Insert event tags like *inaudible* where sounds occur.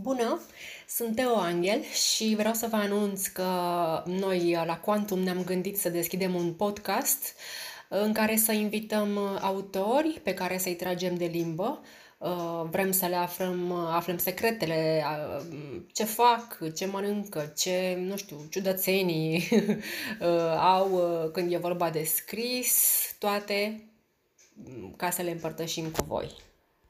Bună, sunt Teo Angel și vreau să vă anunț că noi la Quantum ne-am gândit să deschidem un podcast uh, în care să invităm uh, autori pe care să-i tragem de limbă. Uh, vrem să le aflăm, aflăm secretele, ce fac, ce mănâncă, ce, nu știu, ciudățenii *laughs* au când e vorba de scris, toate mm, ca să le împărtășim cu voi.